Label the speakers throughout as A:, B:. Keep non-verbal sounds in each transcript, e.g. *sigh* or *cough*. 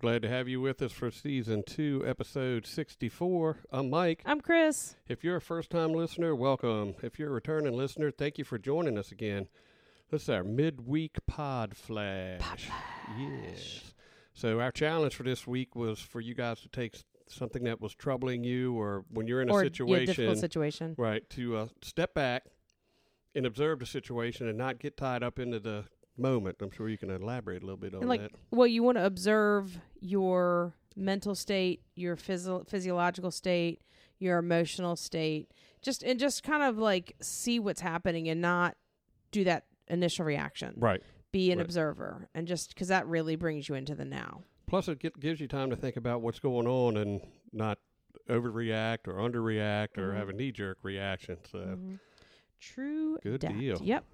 A: glad to have you with us for season two, episode 64. I'm Mike.
B: I'm Kris.
A: If you're a first time listener, welcome. If you're a returning listener, thank you for joining us again. This is our midweek pod flash.
B: Pod flash.
A: Yes. So, our challenge for this week was for you guys to take something that was troubling you or when you're in a
B: or yeah,
A: situation,
B: difficult situation.
A: right, to uh, step back and observe the situation and not get tied up into the moment. I'm sure you can elaborate a little bit on
B: like,
A: that.
B: well, you want to observe your mental state, your physio- physiological state, your emotional state, just and just kind of like see what's happening and not do that initial reaction.
A: Right.
B: Be an
A: Right.
B: observer and just because that really brings you into the now.
A: Plus, it get, gives you time to think about what's going on and not overreact or underreact or
B: Mhm.
A: have a knee jerk reaction. So,
B: Mhm. True.
A: Good
B: dat.
A: deal.
B: Yep.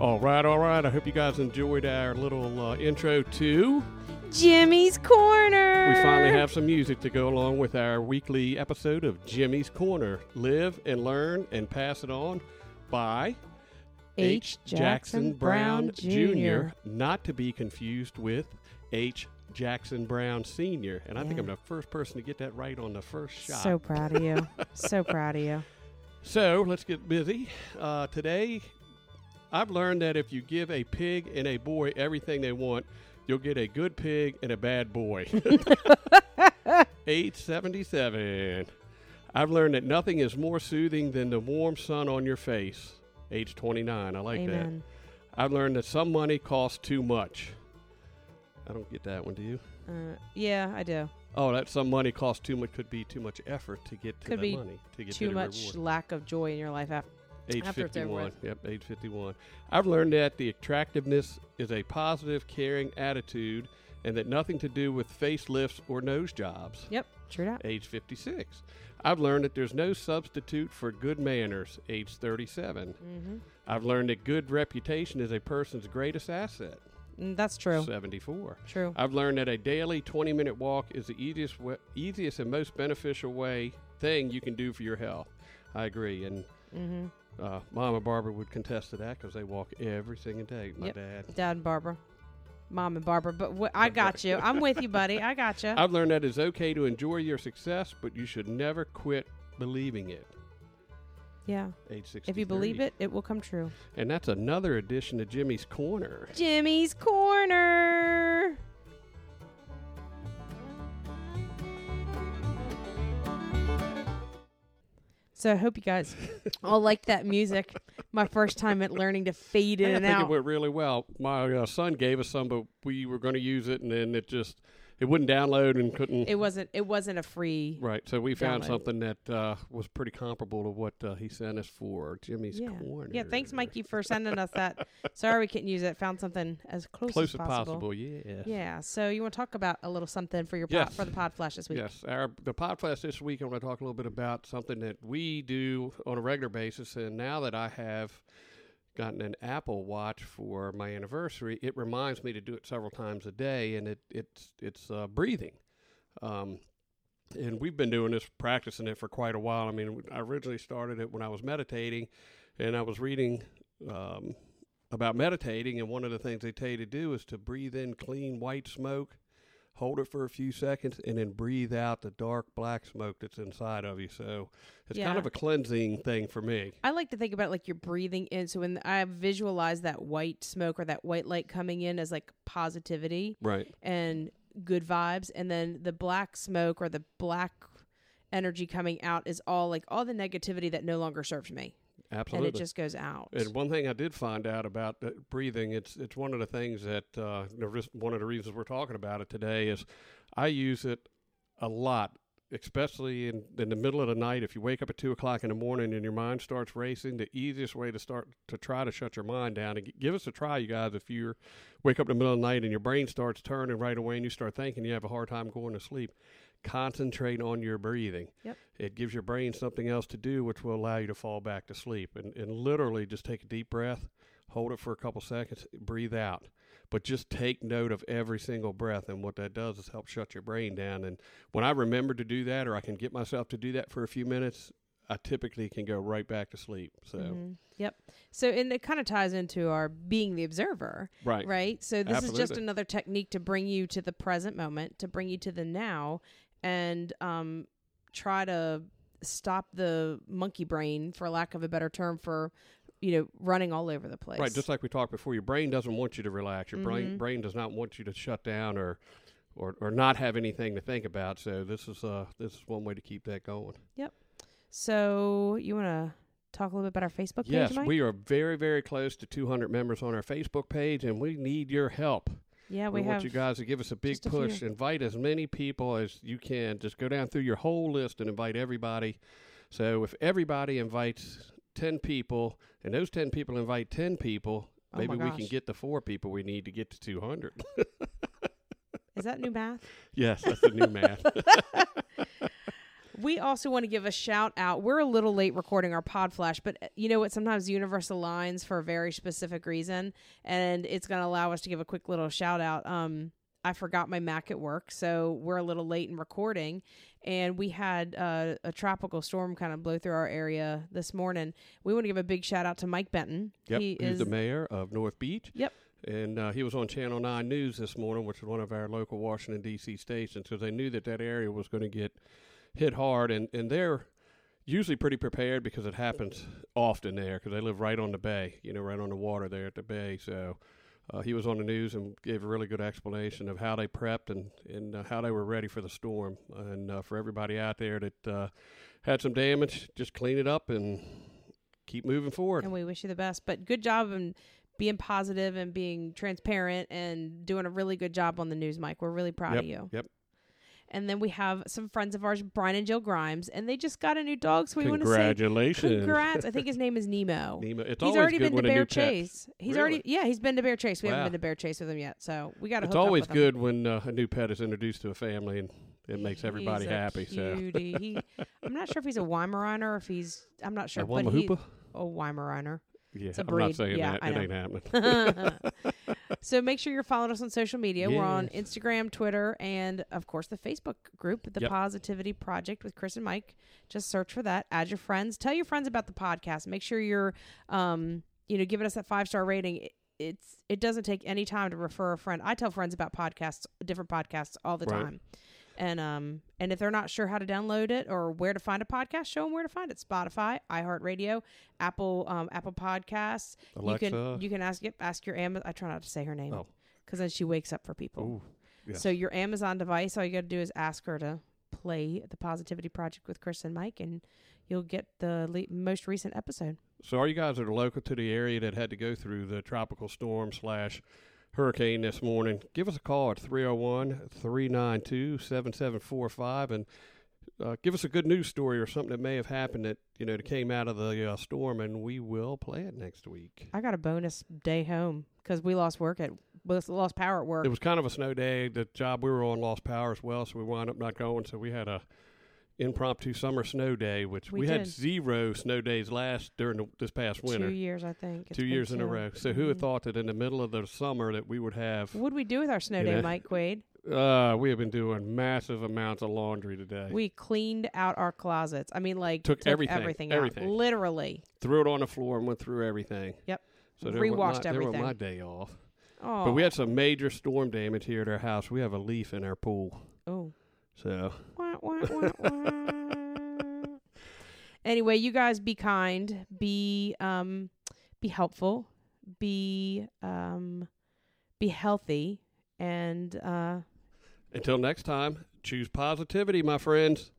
A: All right, all right. I hope you guys enjoyed our little uh, intro to.
B: Jimmy's Corner.
A: We finally have some music to go along with our weekly episode of Jimmy's Corner. Live and learn and pass it on by
B: H. Jackson Brown Jr.
A: not to be confused with H. Jackson Brown Sr. And I think I'm the first person to get that right on the first shot.
B: So proud of you. so *laughs* proud of you.
A: So let's get busy. Uh, today, I've learned that if you give a pig and a boy everything they want, you'll get a good pig and a bad boy. *laughs* 877. I've learned that nothing is more soothing than the warm sun on your face. Age 29. I like that. I've learned that some money costs too much. I don't get that one, do you?
B: Uh, yeah, I do.
A: Oh, that some money costs too much could be too much effort to get to
B: Could
A: the
B: be
A: money to get
B: Too
A: to
B: much
A: reward.
B: lack of joy in your life after.
A: Age
B: after
A: 51. Yep, age 51. I've learned that the attractiveness is a positive, caring attitude and that nothing to do with facelifts or nose jobs.
B: Yep, true that.
A: Age 56. I've learned that there's no substitute for good manners. Age 37.
B: Mm-hmm.
A: I've learned that good reputation is a person's greatest asset.
B: Mm, that's true.
A: 74.
B: True.
A: I've learned that a daily 20 minute walk is the easiest, easiest and most beneficial way thing you can do for your health. I agree. And
B: Mm-hmm.
A: Uh, Mama Barbara would contest to that because they walk every single day. My
B: Yep.
A: dad.
B: Dad and Barbara. Mom and Barbara. But wh- I got you. I'm with you, buddy. I got you.
A: I've learned that it's okay to enjoy your success, but you should never quit believing it.
B: Yeah.
A: Age 60.
B: If you believe it, it will come true.
A: And that's another addition to Jimmy's Corner.
B: Jimmy's Corner. So I hope you guys all like that music. My first time at learning to fade in
A: I
B: in
A: think
B: and
A: it went really well. My uh, son gave us some, but we were going to use it, and then it just it wouldn't download and couldn't.
B: It wasn't. It wasn't a free.
A: right, so we found
B: download.
A: something that uh, was pretty comparable to what uh, he sent us for Jimmy's
B: Yeah.
A: Corner.
B: Yeah. Thanks, Mikey, for sending us that. Sorry we couldn't use it. Found something as close,
A: Close
B: as possible.
A: possible, yeah.
B: Yeah. So you want to talk about a little something for your pod,
A: Yes.
B: for the pod flash this week?
A: Yes, our the pod flash this week. I want to talk a little bit about something that we do on a regular basis, and now that I have gotten an Apple Watch for my anniversary, it reminds me to do it several times a day, and it it's it's uh, breathing. Um, and we've been doing this, practicing it for quite a while. I mean, I originally started it when I was meditating, and I was reading um, about meditating, and one of the things they tell you to do is to breathe in clean white smoke hold it for a few seconds, and then breathe out the dark black smoke that's inside of you. So it's kind of a cleansing thing for me.
B: I like to think about like you're breathing in. So when I visualize that white smoke or that white light coming in as like positivity
A: Right.
B: and good vibes, and then the black smoke or the black energy coming out is all like all the negativity that no longer serves me,
A: Absolutely.
B: and it just goes out.
A: And one thing I did find out about uh, breathing, it's it's one of the things that uh, one of the reasons we're talking about it today is I use it a lot especially in, in the middle of the night, if you wake up at two o'clock in the morning and your mind starts racing, the easiest way to start to try to shut your mind down and give us a try, you guys. If you wake up in the middle of the night and your brain starts turning right away and you start thinking you have a hard time going to sleep, concentrate on your breathing.
B: Yep.
A: It gives your brain something else to do, which will allow you to fall back to sleep. And, and literally just take a deep breath, hold it for a couple seconds, breathe out but just take note of every single breath and what that does is help shut your brain down and when i remember to do that or i can get myself to do that for a few minutes i typically can go right back to sleep so
B: Mhm. Yep. So, and it kind of ties into our being the observer,
A: right
B: right? So, this is just another technique to bring you to the present moment, to bring you to the now, and um, try to stop the monkey brain, for lack of a better term, for you know running all over the place.
A: right just like we talked before your brain doesn't want you to relax your brain
B: Mhm.
A: brain does not want you to shut down or or, or not have anything to think about so this is uh this is one way to keep that going Yep.
B: So, you want to talk a little bit about our Facebook page,
A: yes
B: Mike?
A: we are very very close to 200 members on our facebook page and we need your help
B: yeah,
A: We,
B: we,
A: want you guys to give us a big
B: a
A: push.
B: few.
A: Invite as many people as you can. Just go down through your whole list and invite everybody. So if everybody invites 10 people and those 10 people invite 10 people,
B: Oh
A: maybe we can get the four people we need to get to 200.
B: Is that new math? *laughs*
A: yes, that's the new *laughs* math. *laughs*
B: We also want to give a shout out. We're a little late recording our pod flash, but uh, you know what? Sometimes the universe aligns for a very specific reason, and it's going to allow us to give a quick little shout out. Um, I forgot my Mac at work, so we're a little late in recording, and we had uh, a tropical storm kind of blow through our area this morning. We want to give a big shout out to Mike Benton.
A: Yep,
B: he
A: he's
B: is
A: the mayor of North Beach.
B: Yep.
A: And uh, he was on Channel 9 News this morning, which is one of our local Washington, D.C. stations, because they knew that that area was going to get hit hard. And, and they're usually pretty prepared because it happens often there because they live right on the bay, you know, right on the water there at the bay. So uh, he was on the news and gave a really good explanation of how they prepped and, and uh, how they were ready for the storm. And uh, for everybody out there that uh, had some damage, just clean it up and keep moving forward.
B: and we wish you the best. But good job in being positive and being transparent and doing a really good job on the news, Mike. We're really proud
A: Yep,
B: of you.
A: yep.
B: And then we have some friends of ours, Brian and Jill Grimes, and they just got a new dog. So we want to say
A: Congratulations.
B: congrats. I think his *laughs* name is Nemo.
A: Nemo. It's
B: he's already
A: good
B: been to Bear
A: pet-
B: Chase. He's already yeah, he's been to Bear Chase. We
A: Wow.
B: haven't been to Bear Chase with him yet, so we got to.
A: It's always
B: with him.
A: good when uh, a new pet is introduced to a family and it makes everybody happy. So,
B: cutie. he, I'm not sure if he's a Weimaraner or if he's. I'm not sure,
A: a
B: but he,
A: Wamahoopa?
B: a Weimaraner.
A: Yeah,
B: a
A: I'm not saying
B: Yeah,
A: that.
B: I
A: it
B: know.
A: ain't happening. *laughs* *laughs*
B: so make sure you're following us on social media. We're on Instagram, Twitter, and of course the Facebook group, The
A: Yep.
B: Positivity Project with Kris and Mike. Just search for that. Add your friends. Tell your friends about the podcast. Make sure you're, um, you know, giving us that five star rating. It, it's it doesn't take any time to refer a friend. I tell friends about podcasts, different podcasts all the
A: Right.
B: time. And um and if they're not sure how to download it or where to find a podcast, show them where to find it. Spotify, iHeartRadio, Apple um Apple Podcasts.
A: Alexa.
B: You can you can ask ask your Amazon. I try not to say her name
A: Oh.
B: because then she wakes up for people.
A: Ooh, yes.
B: So your Amazon device, all you got to do is ask her to play the Positivity Project with Kris and Mike, and you'll get the le- most recent episode.
A: So, are you guys that are local to the area that had to go through the tropical storm slash hurricane this morning? Give us a call at 301 392 7745 and uh, give us a good news story or something that may have happened that, you know, that came out of the uh, storm, and we will play it next week.
B: I got a bonus day home because we lost work at we lost power at work.
A: It was kind of a snow day. The job we were on lost power as well, so we wound up not going. So we had a impromptu summer snow day, which
B: We
A: we, had zero snow days last during the, this past winter.
B: Two years, I think.
A: Two years in a row. So who had
B: Mhm.
A: thought that in the middle of the summer that we would have?
B: What'd we do with our snow day,
A: know?
B: Mike Quaid?
A: Uh, we have been doing massive amounts of laundry today.
B: We cleaned out our closets. I mean, like
A: Took everything,
B: everything,
A: everything.
B: out, literally.
A: Threw it on the floor and went through everything.
B: Yep.
A: So there
B: Rewashed
A: my, there
B: everything.
A: my day off.
B: Oh,
A: But we had some major storm damage here at our house. We have a leaf in our pool.
B: oh.
A: So
B: Wah, wah, wah, wah. anyway, you guys be kind, be um be helpful, be um be healthy and uh
A: until next time, choose positivity, my friends.